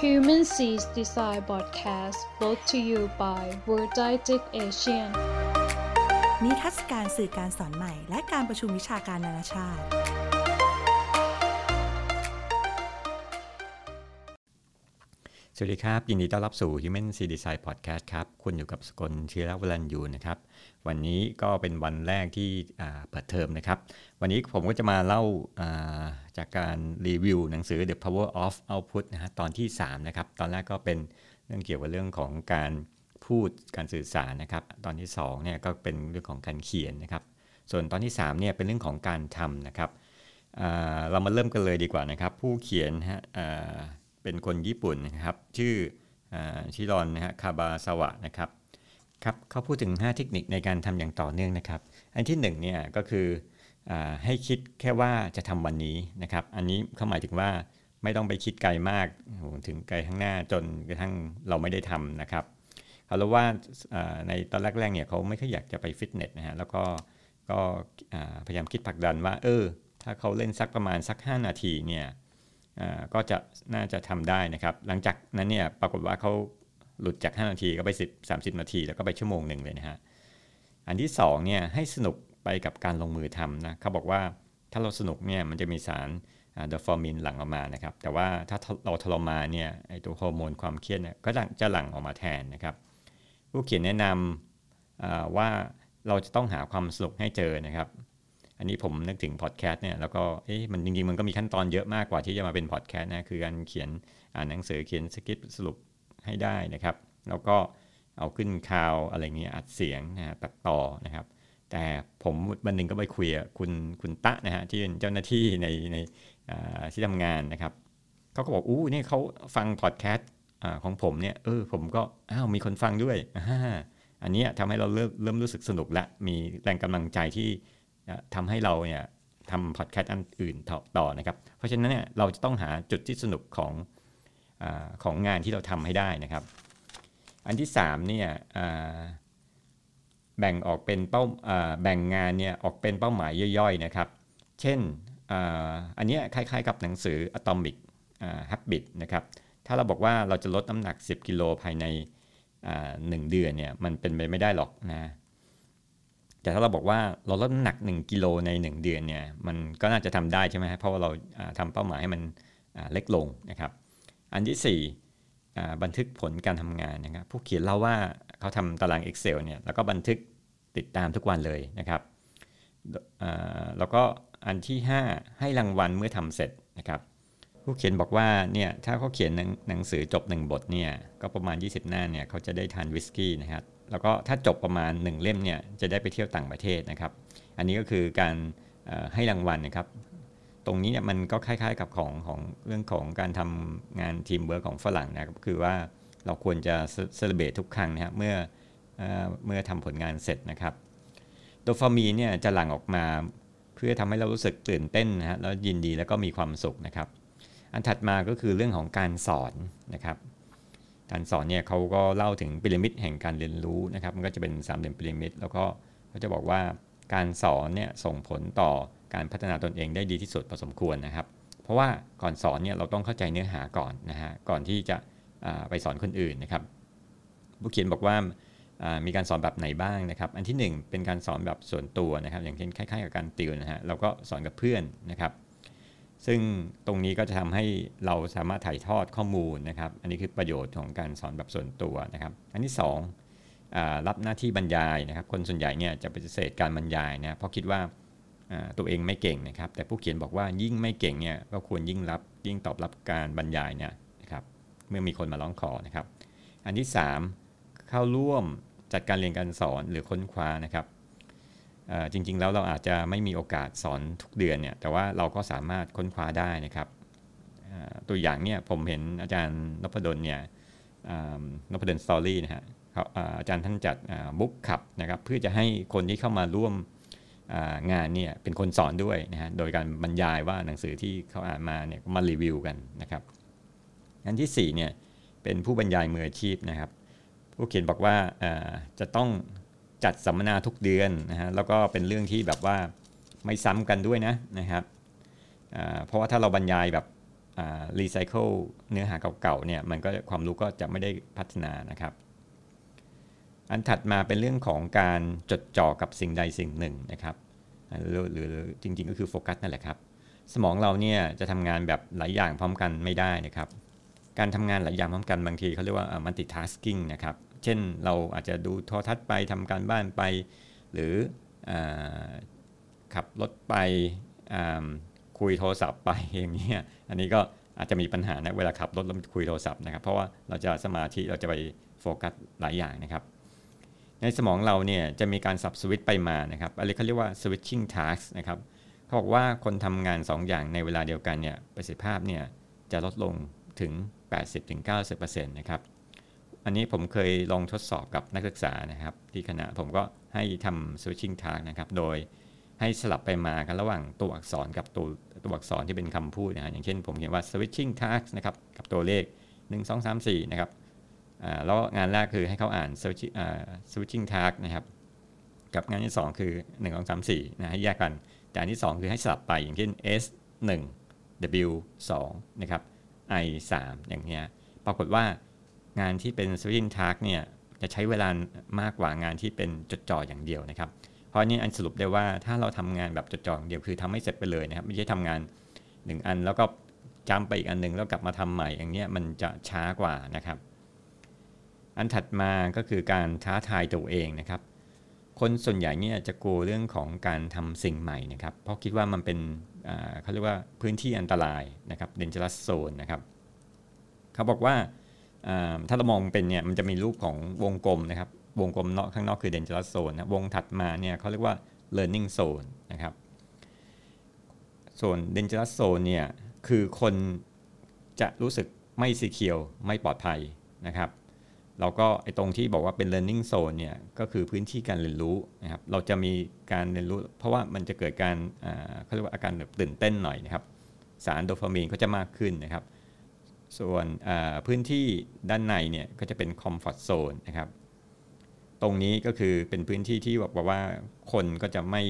Human Seas Design Podcast brought to you by World Didactic Asian นิทรรศการสื่อการสอนใหม่ และการประชุมวิชาการนานาชาติ สวัสดีครับ ยินดีต้อนรับสู่ Human C Design Podcast ครับ คุณอยู่กับสกลเชียรวรันยูนะครับ วันนี้ก็เป็นวันแรกที่เปิดเทอมนะครับ วันนี้ผมก็จะมาเล่าาจากการรีวิวหนังสือ The Power of Output นะฮะตอนที่ 3 นะครับ ตอนแรกก็เป็นเรื่องเกี่ยวกับเรื่องของการพูดการสื่อสารนะครับ ตอนที่2เนี่ยก็เป็นเรื่องของการเขียนนะครับ ส่วนตอนที่3เนี่ยเป็นเรื่องของการทำนะครับเรามาเริ่มกันเลยดีกว่านะครับ ผู้เขียนฮะ เป็นคนญี่ปุ่นนะครับ ชื่ออชิรอนนะฮะคาบาสวะนะครับครับเขาพูดถึง 5 เทคนิคในการทำอย่างต่อเนื่องนะครับ อันที่1เนี่ยก็คืออให้คิดแค่ว่าจะทำวันนี้นะครับ อันนี้เขาหมายถึงว่าไม่ต้องไปคิดไกลมากถึงไกลข้างหน้าจนกระทั่งเราไม่ได้ทำนะครับเขาเล่าว่าในตอนแรกๆเนี่ยเขาไม่ค่อยอยากจะไปฟิตเนสนะฮะแล้วก็ก็พยายามคิดผลักดันว่า เออ ถ้าเขาเล่นสักประมาณสัก 5 นาทีเนี่ย ก็จะน่าจะทำได้นะครับ หลังจากนั้นเนี่ยปรากฏว่าเขาหลุดจาก 5 นาทีก็ไป 10 30 นาที แล้วก็ไปชั่วโมงหนึ่งเลยนะฮะ อันที่2เนี่ยให้สนุกไปกับการลงมือทำนะเขาบอกว่าถ้าเราสนุกเนี่ยมันจะมีสารเดอฟอร์มินหลั่งออกมานะครับ แต่ว่าถ้าเราทรมานเนี่ยไอตัวฮอร์โมนความเครียดเนี่ยก็จะหลั่งออกมาแทนนะครับ ผู้เขียนแนะนำว่าเราจะต้องหาความสนุกให้เจอนะครับ อันนี้ผมนึกถึงพอดแคสต์เนี่ยแล้วก็เอ๊ะมันจริงๆ มันก็มีขั้นตอนเยอะมากกว่าที่จะมาเป็นพอดแคสต์นะคือการเขียนอ่านหนังสือเขียนสคริปต์สรุปให้ได้นะครับ แล้วก็เอาขึ้นคาวอะไรเงี้ยอัดเสียงนะฮะตัดต่อนะครับ แต่ผมวันหนึ่งก็ไปคุยกับคุณคุณตะนะฮะที่เป็นเจ้าหน้าที่ในในที่ทำงานนะครับเขาก็บอกอู้นี่เขาฟังพอดแคสต์ของผมเนี่ยเออผมก็อ้าวมีคนฟังด้วยอ่าอันนี้ยทำให้เราเริ่มเริ่มรู้สึกสนุกและมีแรงกำลังใจที่ ทำให้เราเนี่ยทำพอดแคสต์อันอื่นต่อนะครับ เพราะฉะนั้นเนี่ยเราจะต้องหาจุดที่สนุกของอของงานที่เราทำให้ได้นะครับ อันที่3เนี่ยแบ่งออกเป็นเป้าแบ่งงานเนี่ยออกเป็นเป้าหมายย่อยๆนะครับ เช่นอันนี้คล้ายๆกับหนังสือ Atomic Habit นะครับ ถ้าเราบอกว่าเราจะลดน้ำหนัก 10 กิโลภายในหนึ่งเดือนเนี่ยมันเป็นไปไม่ได้หรอกนะ แต่ถ้าเราบอกว่าเราลดน้ำหนัก 1 กิโลใน 1 เดือนเนี่ยมันก็น่าจะทำได้ใช่ไหมเพราะว่าเราทำเป้าหมายให้มันเล็กลงนะครับอันที่4บันทึกผลการทำงานนะครับผู้เขียนเล่าว่าเขาทำตาราง Excel เนี่ยแล้วก็บันทึกติดตามทุกวันเลยนะครับแล้วก็อันที่ 5 ให้รางวัลเมื่อทำเสร็จนะครับ ผู้เขียนบอกว่าเนี่ยถ้าเขาเขียนหนังสือจบ 1 บทเนี่ยก็ประมาณ 20 หน้าเนี่ยเขาจะได้ทานวิสกี้นะครับแล้วก็ถ้าจบประมาณ 1 เล่มเนี่ยจะได้ไปเที่ยวต่างประเทศนะครับ อันนี้ก็คือการให้รางวัลนะครับ ตรงนี้เนี่ยมันก็คล้ายๆกับของของเรื่องของการทำงานทีมเวิร์กของฝรั่งนะครับคือว่าเราควรจะ celebrate ทุกครั้งนะครับเมื่อเมื่อทำผลงานเสร็จนะครับโดพามีนเนี่ยจะหลั่งออกมาเพื่อทำให้เรารู้สึกตื่นเต้นนะฮะแล้วยินดีแล้วก็มีความสุขนะครับ อันถัดมาก็คือเรื่องของการสอนนะครับ การสอนเนี่ยเขาก็เล่าถึงพีระมิดแห่งการเรียนรู้นะครับ มันก็จะเป็นสามเหลี่ยมพีระมิดแล้วก็เขาจะบอกว่าการสอนเนี่ยส่งผลต่อการพัฒนาตนเองได้ดีที่สุดพอสมควรนะครับ เพราะว่าก่อนสอนเนี่ยเราต้องเข้าใจเนื้อหาก่อนนะฮะก่อนที่จะไปสอนคนอื่นนะครับผู้เขียนบอกว่ามีการสอนแบบไหนบ้างนะครับ อันที่ 1 เป็นการสอนแบบส่วนตัวนะครับ อย่างเช่นคล้ายๆกับการติวนะฮะเราก็สอนกับเพื่อนนะครับ ซึ่งตรงนี้ก็จะทำให้เราสามารถถ่ายทอดข้อมูลนะครับ อันนี้คือประโยชน์ของการสอนแบบส่วนตัวนะครับ อันที่2รับหน้าที่บรรยายนะครับ คนส่วนใหญ่เนี่ยจะปฏิเสธการบรรยายนะเพราะคิดว่าตัวเองไม่เก่งนะครับ แต่ผู้เขียนบอกว่ายิ่งไม่เก่งเนี่ยก็ควรยิ่งรับยิ่งตอบรับการบรรยายเนี่ยนะครับ เมื่อมีคนมาร้องขอนะครับ อันที่ 3 เข้าร่วมจัดการเรียนการสอนหรือค้นคว้านะครับ จริง ๆ แล้วเราอาจจะไม่มีโอกาสสอนทุกเดือนเนี่ย แต่ว่าเราก็สามารถค้นคว้าได้นะครับตัวอย่างเนี่ยผมเห็นอาจารย์นพดลเนี่ยนพดลสตอรี่นะฮะอาจารย์ท่านจัดบุ๊กขับนะครับเพื่อจะให้คนที่เข้ามาร่วมงานเนี่ยเป็นคนสอนด้วยนะฮะโดยการบรรยายว่าหนังสือที่เขาอ่านมาเนี่ยมารีวิวกันนะครับอันที่4เนี่ยเป็นผู้บรรยายมืออาชีพนะครับ ผู้เขียนบอกว่าจะต้อง จัดสัมมนาทุกเดือนนะฮะแล้วก็เป็นเรื่องที่แบบว่าไม่ซ้ำกันด้วยนะนะครับเพราะว่าถ้าเราบรรยายแบบรีไซเคิลเนื้อหาเก่าๆเนี่ยมันก็ความรู้ก็จะไม่ได้พัฒนานะครับ อันถัดมาเป็นเรื่องของการจดจ่อกับสิ่งใดสิ่งหนึ่งนะครับหรือหรือจริงๆก็คือโฟกัสนั่นแหละครับ สมองเราเนี่ยจะทำงานแบบหลายอย่างพร้อมกันไม่ได้นะครับ การทำงานหลายอย่างพร้อมกันบางทีเขาเรียกว่า multitasking นะครับ เช่นเราอาจจะดูโทรทัศน์ไปทำการบ้านไป หรืออขับรถไปคุยโทรศัพท์ไปอย่างนี้อันนี้ก็อาจจะมีปัญหานะเวลาขับรถแล้วคุยโทรศัพท์นะครับ เพราะว่าเราจะสมาธิเราจะไปโฟกัสหลายอย่างนะครับ ในสมองเราเนี่ยจะมีการสับสวิตไปมานะครับอะไรเขาเรียกว่า switching task นะครับเขาบอกว่าคนทำงาน2อย่างในเวลาเดียวกันเนี่ยประสิทธิภาพเนี่ยจะลดลง ถึง 80-90%นะครับอันนี้ผมเคยลองทดสอบกับนักศึกษานะครับ ที่คณะผมก็ให้ทำ switching task นะครับ โดยให้สลับไปมากันระหว่างตัวอักษรกับตัวตัวอักษรที่เป็นคำพูดนะฮะอย่างเช่นผมเขียนว่า switching task นะครับ กับตัวเลข 1 2 3 4 นะครับแล้วงานแรกคือให้เขาอ่าน switching task นะครับ กับงานที่ 2 คือ 1 2 3 4 นะให้แยกกัน แต่อันที่ 2 คือให้สลับไปอย่างเช่น S 1 W 2 นะครับ I 3 อย่างเงี้ยปรากฏว่างานที่เป็น switching task เนี่ยจะใช้เวลามากกว่างานที่เป็นจดจ่ออย่างเดียวนะครับ เพราะนี่อันสรุปได้ว่าถ้าเราทำงานแบบจดจ่ออย่างเดียวคือทำให้เสร็จไปเลยนะครับ ไม่ใช่ทำงาน 1 อันแล้วก็จำไปอีกอันหนึ่งแล้วกลับมาทำใหม่อย่างเงี้ยมันจะช้ากว่านะครับ อันถัดมาก็คือการท้าทายตัวเองนะครับ คนส่วนใหญ่เนี่ยจะกลัวเรื่องของการทำสิ่งใหม่นะครับ เพราะคิดว่ามันเป็น เขาเรียกว่าพื้นที่อันตรายนะครับ dangerous zone นะครับเขาบอกว่าถ้าเรามองเป็นเนี่ยมันจะมีรูปของวงกลมนะครับ วงกลมนอกข้างนอกคือ dangerous zone นะวงถัดมาเนี่ยเขาเรียกว่า learning zone นะครับส่วน dangerous zone เนี่ยคือคนจะรู้สึกไม่สีเขียวไม่ปลอดภัยนะครับ เราก็ไอ้ตรงที่บอกว่าเป็น learning zone เนี่ยก็คือพื้นที่การเรียนรู้นะครับเราจะมีการเรียนรู้ เพราะว่ามันจะเกิดการเขาเรียกว่าอาการแบบตื่นเต้นหน่อยนะครับ สารโดฟามีนก็จะมากขึ้นนะครับ ส่วนพื้นที่ด้านในเนี่ยก็จะเป็น comfort zone นะครับ ตรงนี้ก็คือเป็นพื้นที่ที่บอกว่าคนก็จะไม่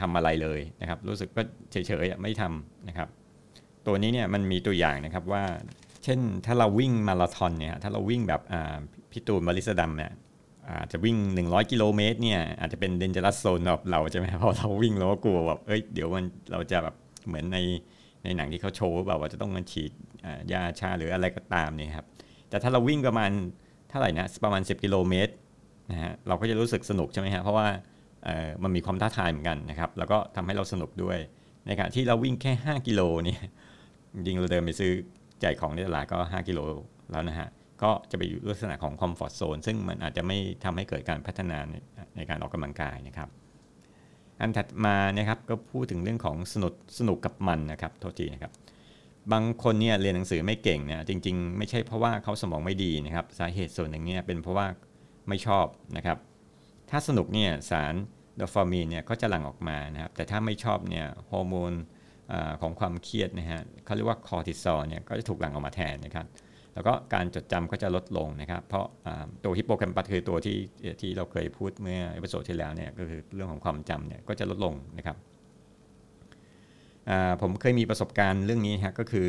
ทำอะไรเลยนะครับ รู้สึกก็เฉยๆไม่ทำนะครับ ตัวนี้เนี่ยมันมีตัวอย่างนะครับว่า เช่นถ้าเราวิ่งมาราธอนเนี่ยถ้าเราวิ่งแบบ พี่ตูนบริสดัมเนี่ยอาจจะวิ่ง 100 กิโลเมตรเนี่ยอาจจะเป็นเดนเจอรัสโซนแบบเราใช่ไหมเพราะเราวิ่งเราก็กลัวแบบเอ้ยเดี๋ยวมันเราจะแบบเหมือนในในหนังที่เขาโชว์แบบว่าจะต้องมาฉีดยาชาหรืออะไรก็ตามเนี่ยครับแต่ถ้าเราวิ่งประมาณเท่าไหร่นะประมาณ 10 กิโลเมตรนะฮะเราก็จะรู้สึกสนุกใช่ไหมฮะเพราะว่ามันมีความท้าทายเหมือนกันนะครับแล้วก็ทำให้เราสนุกด้วยในขณะที่เราวิ่งแค่ 5 กิโลเนี่ยจริงเราเดินไปซื้อจ่ายของในตลาดก็ 5 กิโลแล้วนะฮะ ก็จะไปอยู่ลักษณะของคอมฟอร์ทโซนซึ่งมันอาจจะไม่ทำให้เกิดการพัฒนาในในการออกกำลังกายนะครับ อันถัดมานะครับก็พูดถึงเรื่องของสนุกสนุกกับมันนะครับโทษทีนะครับ บางคนเนี่ยเรียนหนังสือไม่เก่งเนี่ยจริง ๆ ไม่ใช่เพราะว่าเขาสมองไม่ดีนะครับสาเหตุส่วนหนึ่งเนี่ยเป็นเพราะว่าไม่ชอบนะครับ ถ้าสนุกเนี่ยสารโดฟามีนเนี่ยก็จะหลั่งออกมานะครับ แต่ถ้าไม่ชอบเนี่ยฮอร์โมนของความเครียดนะฮะเขาเรียกว่าคอร์ติซอลเนี่ยก็จะถูกหลั่งออกมาแทนนะครับ แล้วก็การจดจำก็จะลดลงนะครับ เพราะตัวฮิปโปแคมปัสคือตัวที่ที่เราเคยพูดเมื่อ episode ที่แล้วเนี่ยก็คือเรื่องของความจำเนี่ยก็จะลดลงนะครับผมเคยมีประสบการณ์เรื่องนี้ฮะก็คือ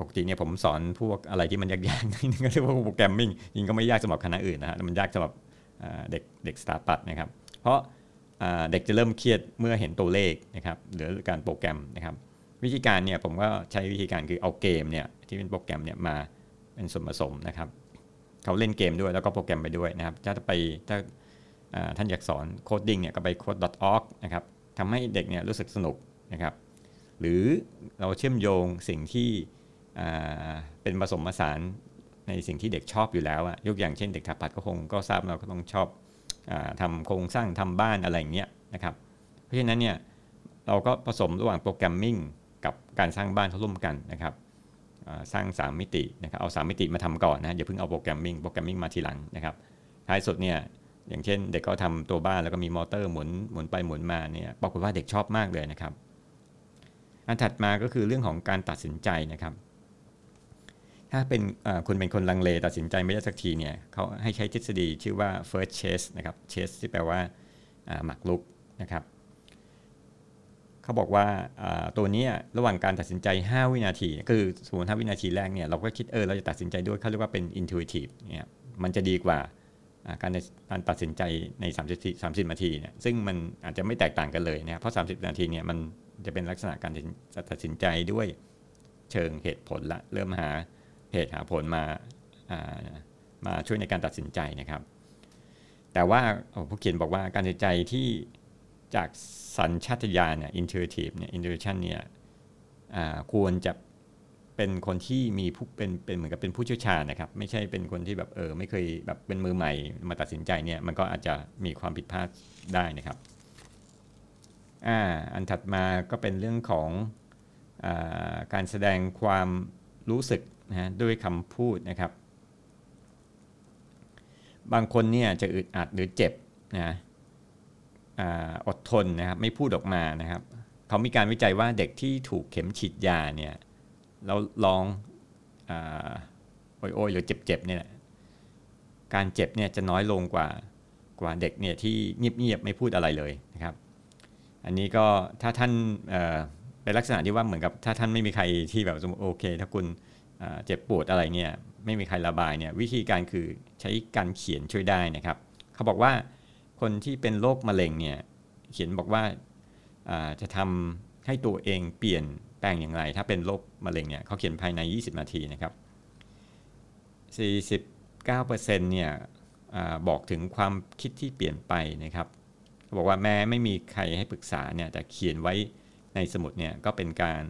ปกติเนี่ยผมสอนพวกอะไรที่มันยากๆนี่ก็เรียกว่าโปรแกรมมิ่งยิงก็ไม่ยากสำหรับคณะอื่นนะฮะมันยากสำหรับเด็กเด็กสถาปัตย์นะครับ เพราะเด็กจะเริ่มเครียดเมื่อเห็นตัวเลขนะครับหรือการโปรแกรมนะครับวิธีการเนี่ยผมก็ใช้วิธีการคือเอาเกมเนี่ยที่เป็นโปรแกรมเนี่ยมา เป็นส่วนผสมนะครับ เขาเล่นเกมด้วยแล้วก็โปรแกรมไปด้วยนะครับ ถ้าไปถ้าท่านอยากสอน coding เนี่ยก็ไป code.org นะครับทำให้เด็กเนี่ยรู้สึกสนุกนะครับ หรือเราเชื่อมโยงสิ่งที่เป็นผสมผสานในสิ่งที่เด็กชอบอยู่แล้วอะยกอย่างเช่นเด็กสถาปัตย์ก็คงก็ทราบเราก็ต้องชอบอทำโครงสร้างทำบ้านอะไรอย่างเงี้ยนะครับ เพราะฉะนั้นเนี่ยเราก็ผสมระหว่าง programmingกับการสร้างบ้านเข้าร่วมกันนะครับ สร้าง 3 มิตินะครับเอา 3 มิติมาทำก่อนนะอย่าเพิ่งเอา programming programming มาทีหลังนะครับท้ายสุดเนี่ยอย่างเช่น เด็กก็ทำตัวบ้านแล้วก็มีมอเตอร์หมุนหมุนไปหมุนมาเนี่ยปรากฏว่าเด็กชอบมากเลยนะครับ อันถัดมาก็คือเรื่องของการตัดสินใจนะครับ ถ้าเป็นคุณเป็นคนลังเลตัดสินใจไม่ได้สักทีเนี่ยเขาให้ใช้ทฤษฎีชื่อว่า first chess นะครับ chess ที่แปลว่าหมักลุกนะครับ เขาบอกว่าตัวนี้ระหว่างการตัดสินใจ 5 วินาที คือสมมติ5วินาทีแรกเนี่ยเราก็คิดเออเราจะตัดสินใจด้วยเขาเรียกว่าเป็น intuitive เนี่ยมันจะดีกว่าการการตัดสินใจใน 30 30นาทีเนี่ยซึ่งมันอาจจะไม่แตกต่างกันเลยนะเพราะ 30 นาทีเนี่ยมันจะเป็นลักษณะการตัดสินใจด้วยเชิงเหตุผลละเริ่มหาเหตุหาผลมามาช่วยในการตัดสินใจนะครับ แต่ว่าผู้เขียนบอกว่าการตัดสินใจที่ จากสัญชาตญาณเนี่ย intuitive เนี่ย intuition เนี่ยควรจะเป็นคนที่มีผู้เป็นเป็นเหมือนกับเป็นผู้เชี่ยวชาญนะครับ ไม่ใช่เป็นคนที่แบบเออไม่เคยแบบเป็นมือใหม่มาตัดสินใจเนี่ยมันก็อาจจะมีความผิดพลาดได้นะครับอ่าอันถัดมาก็เป็นเรื่องของอการแสดงความรู้สึกนะด้วยคำพูดนะครับ บางคนเนี่ยจะอึดอัดหรือเจ็บนะ อดทนนะครับไม่พูดออกมานะครับเขามีการวิจัยว่าเด็กที่ถูกเข็มฉีดยาเนี่ยเราลองโอยโอยหรือเจ็บๆเนี่ยการเจ็บเนี่ยจะน้อยลงกว่ากว่าเด็กเนี่ยที่เงียบๆไม่พูดอะไรเลยนะครับ อันนี้ก็ถ้าท่านเป็นลักษณะที่ว่าเหมือนกับถ้าท่านไม่มีใครที่แบบโอเค ถ้าคุณเจ็บปวดอะไรเนี่ยไม่มีใครระบายเนี่ยวิธีการคือใช้การเขียนช่วยได้นะครับ เขาบอกว่า คนที่เป็นโรคมะเร็งเนี่ยเขียนบอกว่าจะทำให้ตัวเองเปลี่ยนแปลงอย่างไร ถ้าเป็นโรคมะเร็งเนี่ยเขาเขียนภายใน 20 นาทีนะครับ 49%เนี่ยอบอกถึงความคิดที่เปลี่ยนไปนะครับเขาบอกว่าแม้ไม่มีใครให้ปรึกษาเนี่ยแต่เขียนไว้ในสมุดเนี่ยก็เป็นการ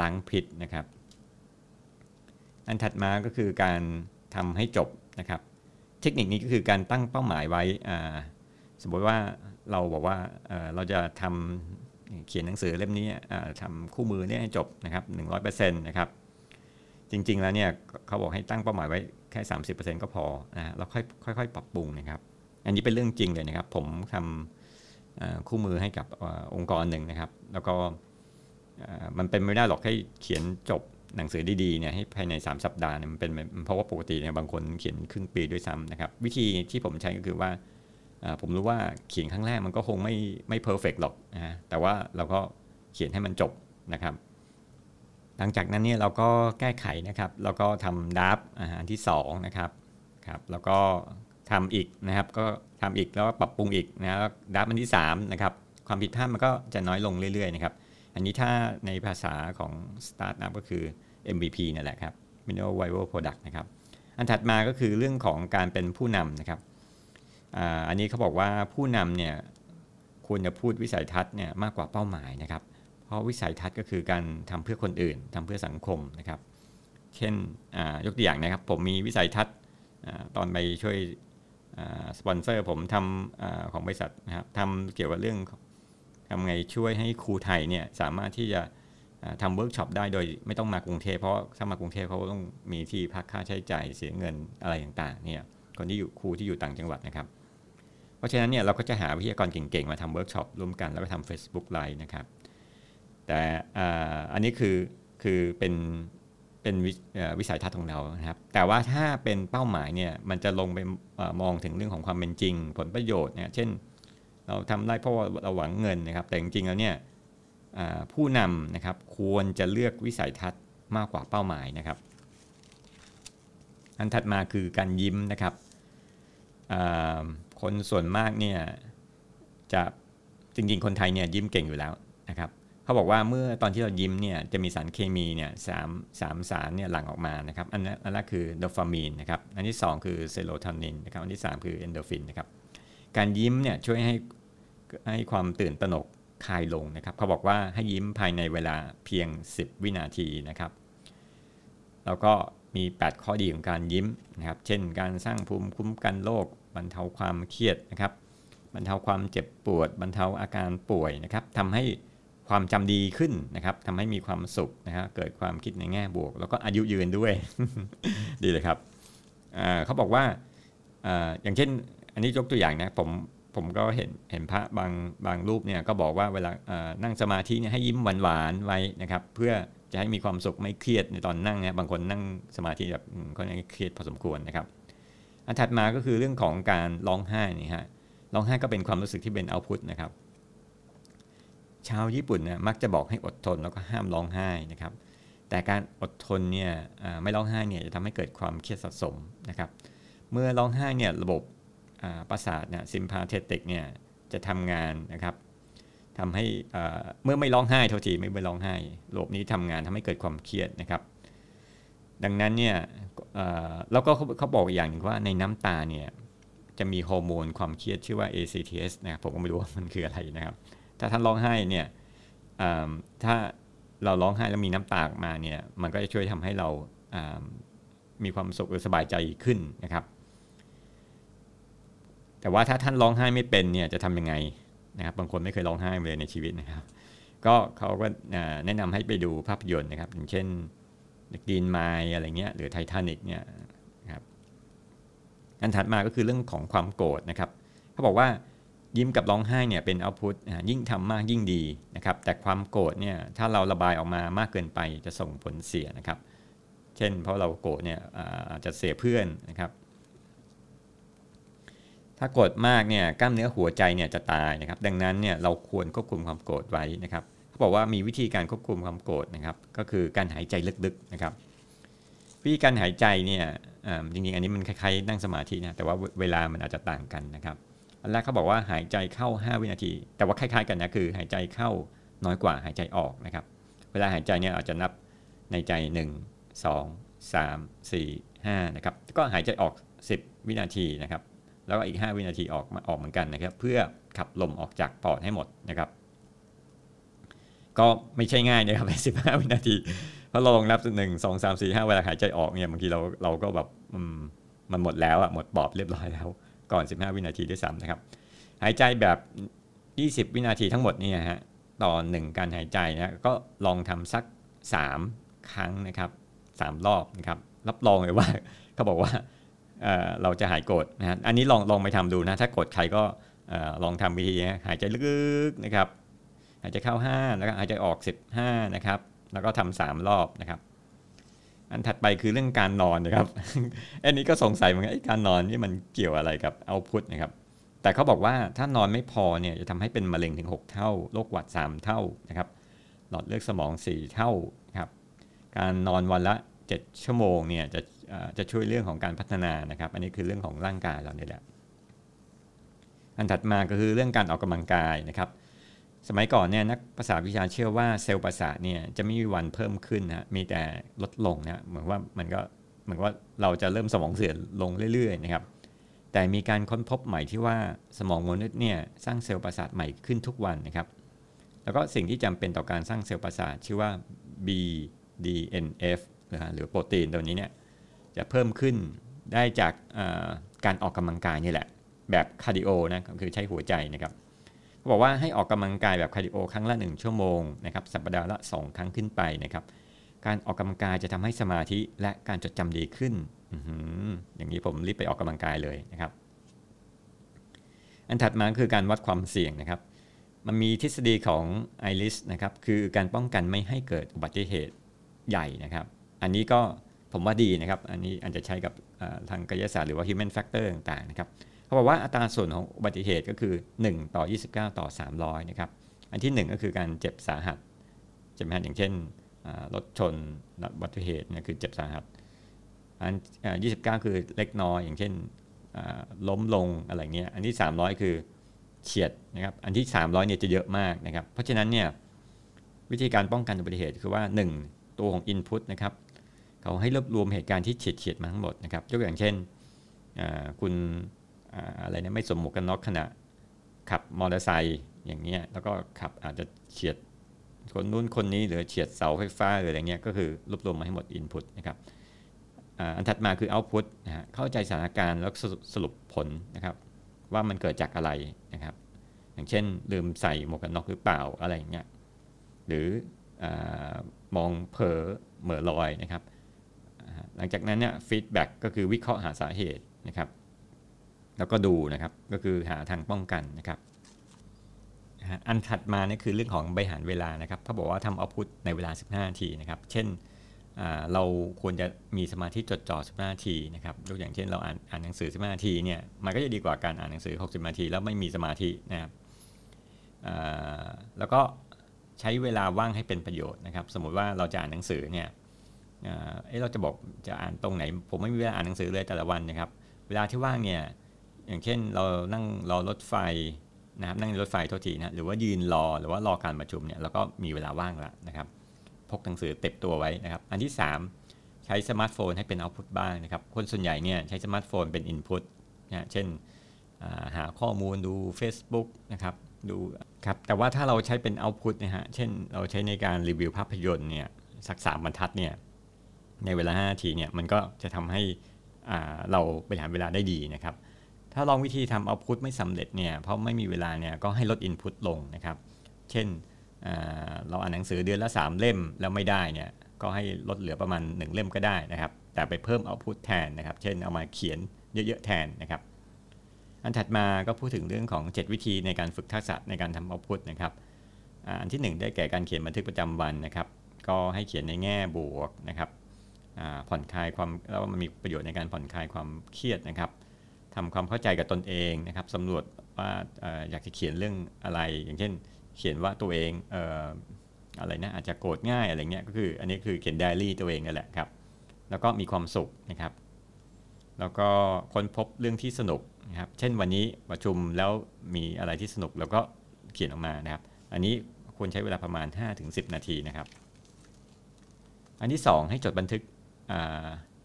ล้างพิษนะครับ อันถัดมาก็คือการทำให้จบนะครับ เทคนิคนี้ก็คือการตั้งเป้าหมายไว้ มมติว่าเราบอกว่าเราจะทำเขียนหนังสือเล่มนี้ทำคู่มือเนี่ยให้จบนะครับหนึ่งร้อยเปอร์เซ็นต์นะครับจริง ๆ แล้วเนี่ยเขาบอกให้ตั้งเป้าหมายไว้แค่สามสิบเปอร์เซ็นต์ก็พอนะเราค่อยค่อยๆปรับปรุงนะครับ อันนี้เป็นเรื่องจริงเลยนะครับ ผมทำคู่มือให้กับองค์กรหนึ่งนะครับ แล้วก็มันเป็นไม่ได้หรอกให้เขียนจบหนังสือดีๆเนี่ยให้ภายใน 3 สัปดาห์เนี่ยมันเป็นเพราะว่าปกติเนี่ยบางคนเขียนครึ่งปีด้วยซ้ำนะครับ วิธีที่ผมใช้ก็คือว่า ผมรู้ว่าเขียนครั้งแรกมันก็คงไม่ไม่เพอร์เฟกหรอกนะแต่ว่าเราก็เขียนให้มันจบนะครับ หลังจากนั้นเนี่ยเราก็แก้ไขนะครับ แล้วก็ทำดับอันที่2นะครับครับ แล้วก็ทำอีกนะครับ ก็ทำอีกแล้วปรับปรุงอีกนะแล้วดับอันที่3นะครับ ความผิดพลาดมันก็จะน้อยลงเรื่อยๆนะครับ อันนี้ถ้าในภาษาของ Startup ก็คือ MVP นั่นแหละครับ Minimal Viable Product นะครับ อันถัดมาก็คือเรื่องของการเป็นผู้นำนะครับ อันนี้เขาบอกว่าผู้นำเนี่ยควรจะพูดวิสัยทัศน์เนี่ยมากกว่าเป้าหมายนะครับ เพราะวิสัยทัศน์ก็คือการทำเพื่อคนอื่นทำเพื่อสังคมนะครับ เช่นยกตัวอย่างนะครับ ผมมีวิสัยทัศน์ตอนไปช่วยสปอนเซอร์ผมทำอของบริษัทนะครับทำเกี่ยวกับเรื่องทำไงช่วยให้ครูไทยเนี่ยสามารถที่จะทำเวิร์กช็อปได้โดยไม่ต้องมากรุงเทพเพราะถ้ามากรุงเทพเขาต้องมีที่พักค่าใช้จ่ายเสียเงินอะไรต่างๆเนี่ยคนที่อยู่ครูที่อยู่ต่างจังหวัดนะครับ เพราะฉะนั้นเนี่ยเราก็จะหาวิทยากรเก่งๆ มาทำเวิร์กช็อปร่วมกัน แล้วก็ทำ Facebook Live นะครับ แต่อันนี้คือคือเป็นเป็นวิสัยทัศน์ของเรานะครับ แต่ว่าถ้าเป็นเป้าหมายเนี่ยมันจะลงไปมองถึงเรื่องของความเป็นจริง ผลประโยชน์เนี่ยเช่น เราทำได้เพราะว่าเราหวังเงินนะครับ แต่จริงๆแล้วเนี่ยผู้นำนะครับควรจะเลือกวิสัยทัศน์มากกว่าเป้าหมายนะครับ อันถัดมาคือการยิ้มนะครับ คนส่วนมากเนี่ยจะจริงๆ คนไทยเนี่ยยิ้มเก่งอยู่แล้วนะครับเขาบอกว่าเมื่อตอนที่เรายิ้มเนี่ยจะมีสารเคมีเนี่ยสามสามสารเนี่ยหลั่งออกมานะครับอันนั้นอันแรกคือโดฟามีนนะครับอันที่ 2 คือเซโรโทนินนะครับอันที่ 3 คือเอนโดฟินนะครับการยิ้มเนี่ยช่วยให้ให้ความตื่นตระหนกคลายลงนะครับเขาบอกว่าให้ยิ้มภายในเวลาเพียง 10 วินาทีนะครับ แล้วก็มี 8 ข้อดีของการยิ้มนะครับ เช่น การสร้างภูมิคุ้มกันโรค บรรเทาความเครียดนะครับบรรเทาความเจ็บปวด บรรเทาอาการป่วยนะครับทำให้ความจำดีขึ้นนะครับทำให้มีความสุขนะครับเกิดความคิดในแง่บวก แล้วก็อายุยืนด้วย ดีเลยครับเขาบอกว่าออย่างเช่น อันนี้ยกตัวอย่างนะผมผมก็เห็นเห็นพระบางบางรูปเนี่ยก็บอกว่าเวลานั่งสมาธิเนี่ยให้ยิ้มหวานๆไว้นะครับ เพื่อจะให้มีความสุขไม่เครียดในตอนนั่งนะบางคนนั่งสมาธิแบบก็ยังเครียดพอสมควรนะครับ อันถัดมาก็คือเรื่องของการร้องไห้นี่ฮะร้องไห้ก็เป็นความรู้สึกที่เป็นเอาพุทนะครับ ชาวญี่ปุ่นเนี่ยมักจะบอกให้อดทนแล้วก็ห้ามร้องไห้นะครับ แต่การอดทนเนี่ยไม่ร้องไห้เนี่ยจะทำให้เกิดความเครียดสะสมนะครับ เมื่อร้องไห้เนี่ยระบบประสาทเนี่ยซิมพาเทติกเนี่ยจะทำงานนะครับทำให้เมื่อไม่ร้องไห้เท่าทีไม่ไปร้องไห้ระบบนี้ทำงานทำให้เกิดความเครียดนะครับ ดังนั้นเนี่ยแล้วก็เขาบอกอย่างหนึ่งว่าในน้ำตาเนี่ยจะมีฮอร์โมนความเครียดชื่อว่า ACTS นะครับผมก็ไม่รู้ว่ามันคืออะไรนะครับ ถ้าท่านร้องไห้เนี่ยถ้าเราร้องไห้แล้วมีน้ำตาออกมาเนี่ยมันก็จะช่วยทำให้เรามีความสุขหรือสบายใจขึ้นนะครับ แต่ว่าถ้าท่านร้องไห้ไม่เป็นเนี่ยจะทำยังไงนะครับ บางคนไม่เคยร้องไห้เลยในชีวิตนะครับ ก็เขาก็แนะนำให้ไปดูภาพยนตร์นะครับ อย่างเช่น ดีนไมอะไรเงี้ยหรือไททานิกเนี่ยครับอันถัดมาก็คือเรื่องของความโกรธนะครับเขาบอกว่ายิ้มกับร้องไห้เนี่ยเป็นเอาพุทยิ่งทำมากยิ่งดีนะครับ แต่ความโกรธเนี่ยถ้าเราระบายออกมามากเกินไปจะส่งผลเสียนะครับ เช่น เพราะเราโกรธเนี่ยอาจจะเสียเพื่อนนะครับ ถ้าโกรธมากเนี่ยกล้ามเนื้อหัวใจเนี่ยจะตายนะครับ ดังนั้นเนี่ยเราควรควบคุมความโกรธไว้นะครับ เขาบอกว่ามีวิธีการควบคุมความโกรธนะครับ ก็คือการหายใจลึกๆนะครับ วิธีการหายใจเนี่ยจริงๆอันนี้มันคล้ายๆนั่งสมาธินะแต่ว่าเวลามันอาจจะต่างกันนะครับอันแรกเขาบอกว่าหายใจเข้า 5 วินาที แต่ว่าคล้ายๆกันนะคือหายใจเข้าน้อยกว่าหายใจออกนะครับ เวลาหายใจเนี่ยอาจจะนับในใจ 1 2 3 4 5นะครับก็หายใจออก 10 วินาทีนะครับแล้วก็อีก 5 วินาทีออกมาออกเหมือนกันนะครับ เพื่อขับลมออกจากปอดให้หมดนะครับ ก็ไม่ใช่ง่ายนะครับใน15วินาทีเพราะเราลองนับหนึ่งสองสามสี่ห้าเวลาหายใจออกเนี่ยบางทีเราเราก็แบบมันหมดแล้วอะหมดปอดเรียบร้อยแล้ว ก่อน 15 วินาทีด้วยซ้ำนะครับ หายใจแบบ 20 วินาทีทั้งหมดเนี่ยฮะต่อ 1 การหายใจนะก็ลองทำสัก 3 ครั้งนะครับ 3 รอบนะครับ รับรองเลยว่าเขาบอกว่าเเราจะหายโกรธนะฮะอันนี้ลองลองไปทำดูนะ ถ้าโกรธใครก็ลองทำวิธีหายใจลึกๆนะครับายใจเข้า 5 แล้วก็หายใจออก 15 นะครับ แล้วก็ทำ3รอบนะครับ อันถัดไปคือเรื่องการนอนนะครับอันนี้ก็สงสัยเหมือนกันการนอนนี่มันเกี่ยวอะไรกับเอาพุทนะครับ แต่เขาบอกว่าถ้านอนไม่พอเนี่ยจะทำให้เป็นมะเร็งถึง 6 เท่าโรคหวัด 3 เท่านะครับหลอดเลือดสมอง 4 เท่าครับ การนอนวันละ 7 ชั่วโมงเนี่ยจะจะช่วยเรื่องของการพัฒนานะครับ อันนี้คือเรื่องของร่างกายเราเนี่ยแหละอันถัดมาก็คือเรื่องการออกกำลังกายนะครับ สมัยก่อนเนี่ยนักภาษาวิชาเชื่อว่าเซลล์ประสาทเนี่ยจะไม่มีวันเพิ่มขึ้นนะมีแต่ลดลงนะเหมือนว่ามันก็เหมือนว่าเราจะเริ่มสมองเสื่อมลงเรื่อยๆนะครับ แต่มีการค้นพบใหม่ที่ว่าสมองมนุษย์เนี่ยสร้างเซลล์ประสาทใหม่ขึ้นทุกวันนะครับ แล้วก็สิ่งที่จำเป็นต่อการสร้างเซลล์ประสาทชื่อว่า BDNF หรือโปรตีนตัวนี้เนี่ยจะเพิ่มขึ้นได้จากการออกกำลังกายนี่แหละ แบบคาร์ดิโอนะคือใช้หัวใจนะครับ บอกว่าให้ออกกำลังกายแบบคาร์ดิโอครั้งละ 1 ชั่วโมงนะครับสัปดาห์ละ 2 ครั้งขึ้นไปนะครับ การออกกำลังกายจะทำให้สมาธิและการจดจำดีขึ้นอย่างนี้ผมรีบไปออกกำลังกายเลยนะครับ อันถัดมาคือการวัดความเสี่ยงนะครับ มันมีทฤษฎีของไฮน์ริชนะครับคือการป้องกันไม่ให้เกิดอุบัติเหตุใหญ่นะครับ อันนี้ก็ผมว่าดีนะครับ อันนี้อาจจะใช้กับทางกายศาสตร์หรือว่า human factor ต่างๆนะครับ เขาบอกว่าอัตราส่วนของอุบัติเหตุก็คือ 1 ต่อ 29 ต่อ 300 นะครับ อันที่ 1 ก็คือการเจ็บสาหัส เจ็บสาหัสอย่างเช่นรถชนอุบัติเหตุเนี่ยคือเจ็บสาหัส อัน29คือเล็กน้อยอย่างเช่นล้มลงอะไรเงี้ย อันที่ 300 คือเฉียดนะครับ อันที่ 300เนี่ยจะเยอะมากนะครับ เพราะฉะนั้นเนี่ยวิธีการป้องกันอุบัติเหตุคือว่า 1 ตัวของ Input นะครับเขาให้รวบรวมเหตุการณ์ที่เฉียดเฉียดมาทั้งหมดนะครับยกอย่างเช่นคุณ อะไรเนี่ยไม่สวมหมวกกันน็อกขณะขับมอเตอร์ไซค์อย่างเงี้ยแล้วก็ขับอาจจะเฉียดคนนู้นคนนี้หรือเฉียดเสาไฟฟ้าหรืออะไรเงี้ยก็คือรวบรวมมาให้หมดอินพุตนะครับอันถัดมาคือเอาพุตนะฮะเข้าใจสถานการณ์แล้วสรุปผลนะครับ ว่ามันเกิดจากอะไรนะครับ อย่างเช่น ลืมใส่หมวกกันน็อกหรือเปล่าอะไรอย่างเงี้ยหรืออมองเผลอเหม่อลอยนะครับ หลังจากนั้นเนี่ย feedback ก็คือวิเคราะห์หาสาเหตุนะครับ แล้วก็ดูนะครับ ก็คือหาทางป้องกันนะครับ อันถัดมานี่คือเรื่องของบริหารเวลานะครับเขาบอกว่าทำ output ในเวลา 15นาทีนะครับ เช่นเราควรจะมีสมาธิจดจ่อ 15 นาทีนะครับยกอย่างเช่นเราอ่านอ่านหนังสือ 15 นาทีเนี่ย มันก็จะดีกว่าการอ่านหนังสือ 60 นาที แล้วไม่มีสมาธินะครับแล้วก็ใช้เวลาว่างให้เป็นประโยชน์นะครับ สมมุติว่าเราจะอ่านหนังสือเนี่ยเอ๊ะเราจะบอกจะอ่านตรงไหน ผมไม่มีเวลาอ่านหนังสือเลยแต่ละวันนะครับ เวลาที่ว่างเนี่ย อย่างเช่นเรานั่งรอรถไฟนะครับนั่งรถไฟโทษทีนะหรือว่ายืนรอหรือว่ารอการประชุมเนี่ยเราก็มีเวลาว่างแล้วนะครับพกหนังสือติดตัวไว้นะครับ อันที่ 3 ใช้สมาร์ทโฟนให้เป็น output บ้างนะครับ คนส่วนใหญ่เนี่ยใช้สมาร์ทโฟนเป็น input นะเช่นหาข้อมูลดู Facebook นะครับดูครับแต่ว่าถ้าเราใช้เป็นเอาพุตนะฮะเช่นเราใช้ในการรีวิวภาพยนตร์เนี่ยสักสามบรรทัดเนี่ยในเวลา5นาทีเนี่ยมันก็จะทำให้เราบริหารเวลาได้ดีนะครับ ถ้าลองวิธีทำเอาพุตไม่สำเร็จเนี่ยเพราะไม่มีเวลาเนี่ยก็ให้ลดอินพุตลงนะครับ เช่นเราอ่านหนังสือเดือนละ 3 เล่มแล้วไม่ได้เนี่ยก็ให้ลดเหลือประมาณ 1 เล่มก็ได้นะครับ แต่ไปเพิ่มเอาพุตแทนนะครับ เช่นเอามาเขียนเยอะๆแทนนะครับ อันถัดมาก็พูดถึงเรื่องของ 7 วิธีในการฝึกทักษะในการทำเอาพุตนะครับอันที่ 1 ได้แก่การเขียนบันทึกประจำวันนะครับ ก็ให้เขียนในแง่บวกนะครับผ่อนคลายความแล้วมันมีประโยชน์ในการผ่อนคลายความเครียดนะครับ ทำความเข้าใจกับตนเองนะครับสำรวจว่าอยากจะเขียนเรื่องอะไร อย่างเช่น เขียนว่าตัวเองอออะไรนะอาจจะโกรธง่ายอะไรเงี้ยก็คืออันนี้คือเขียนไดอารี่ตัวเองนั่นแหละครับ แล้วก็มีความสุขนะครับ แล้วก็ค้นพบเรื่องที่สนุกนะครับ เช่นวันนี้ประชุมแล้วมีอะไรที่สนุกแล้วก็เขียนออกมานะครับ อันนี้ควรใช้เวลาประมาณ 5-10 นาทีนะครับ อันที่ 2 ให้จดบันทึก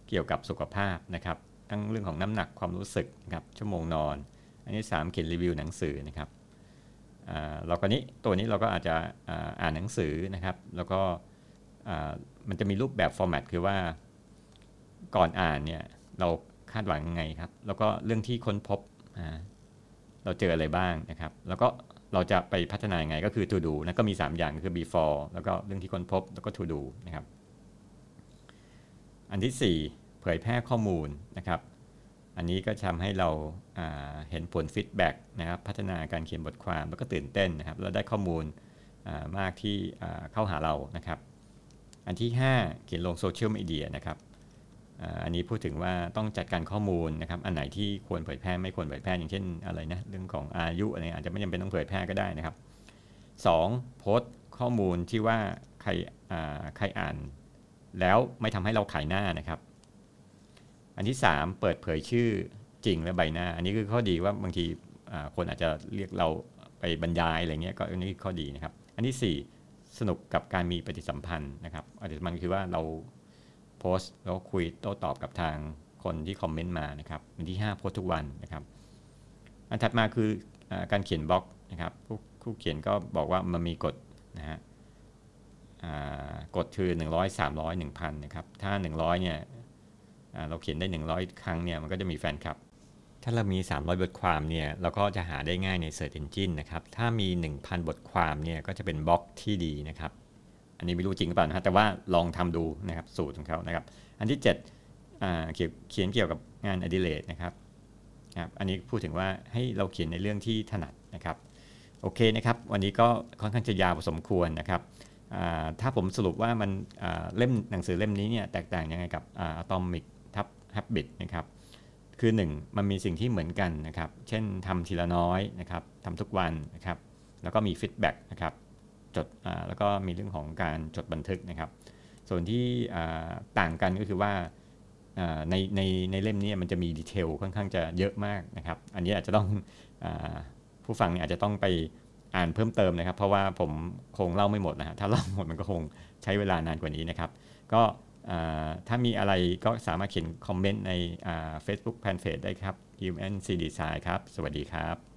เกี่ยวกับสุขภาพนะครับ ทั้งเรื่องของน้ำหนักความรู้สึกนะครับชั่วโมงนอน อันนี้ 3 เขียนรีวิวหนังสือนะครับเราก็นี้ตัวนี้เราก็อาจจะอ่านหนังสือนะครับ แล้วก็มันจะมีรูปแบบ format คือว่าก่อนอ่านเนี่ยเราคาดหวังยังไงครับ แล้วก็เรื่องที่ค้นพบเราเจออะไรบ้างนะครับ แล้วก็เราจะไปพัฒนายังไงก็คือ to do นะก็มี 3 อย่างคือ before แล้วก็เรื่องที่ค้นพบแล้วก็ to do นะครับ อันที่ 4 เผยแพร่ข้อมูลนะครับ อันนี้ก็ทำให้เราเห็นผล feedback นะครับ พัฒนาการเขียนบทความแล้วก็ตื่นเต้นนะครับแล้วได้ข้อมูลมากที่เข้าหาเรานะครับ อันที่ 5 เขียนลงโซเชียลมีเดียนะครับอันนี้พูดถึงว่าต้องจัดการข้อมูลนะครับ อันไหนที่ควรเผยแพร่ไม่ควรเผยแพร่อย่างเช่นอะไรนะเรื่องของอายุอะไรอาจจะไม่จำเป็นต้องเผยแพร่ก็ได้นะครับ 2. โพสต์ข้อมูลที่ว่าใครใครอ่าน แล้วไม่ทำให้เราขายหน้านะครับ อันที่ 3 เปิดเผยชื่อจริงและใบหน้า อันนี้คือข้อดีว่าบางทีคนอาจจะเรียกเราไปบรรยายอะไรเงี้ยก็อันนี้ข้อดีนะครับ อันที่ 4 สนุกกับการมีปฏิสัมพันธ์นะครับปฏิสัมพันธ์คือว่าเราโพสต์แล้วคุยโต้ตอบกับทางคนที่คอมเมนต์มานะครับอันที่ 5 โพสต์ทุกวันนะครับ อันถัดมาคืออการเขียนบล็อกนะครับผู้ผู้เขียนก็บอกว่ามันมีกฎนะฮะกฎคือ 100 300 1,000นะครับถ้า 100เนี่ย เราเขียนได้ 100 ครั้งเนี่ยมันก็จะมีแฟนคลับ ถ้าเรามี 300 บทความเนี่ยเราก็จะหาได้ง่ายใน Search Engine นะครับ ถ้ามี 1,000 บทความเนี่ยก็จะเป็นบล็อกที่ดีนะครับ อันนี้ไม่รู้จริงหรือเปล่านะแต่ว่าลองทำดูนะครับสูตรของเขานะครับ อันที่7เขียนเกี่ยวกับงานอดิเรกนะครับครับอันนี้พูดถึงว่าให้เราเขียนในเรื่องที่ถนัดนะครับโอเคนะครับ วันนี้ก็ค่อนข้างจะยาวพอสมควรนะครับถ้าผมสรุปว่ามันเล่มหนังสือเล่มนี้เนี่ยแตกต่างยังไงกับอะตอมิก ทัพ habit นะครับ คือ 1 มันมีสิ่งที่เหมือนกันนะครับ เช่นทำทีละน้อยนะครับทำทุกวันนะครับ แล้วก็มี feedback นะครับจดแล้วก็มีเรื่องของการจดบันทึกนะครับ ส่วนที่ต่างกันก็คือว่าในในในเล่มนี้มันจะมี detail ค่อนข้างจะเยอะมากนะครับ อันนี้อาจจะต้องอผู้ฟังอาจจะต้องไปอ่านเพิ่มเติมนะครับ เพราะว่าผมคงเล่าไม่หมดนะฮะถ้าเล่าหมดมันก็คงใช้เวลานานกว่านี้นะครับ ก็ ถ้ามีอะไรก็สามารถเขียนคอมเมนต์ใน Facebook แฟนเพจได้ครับ UMNC Design ครับ สวัสดีครับ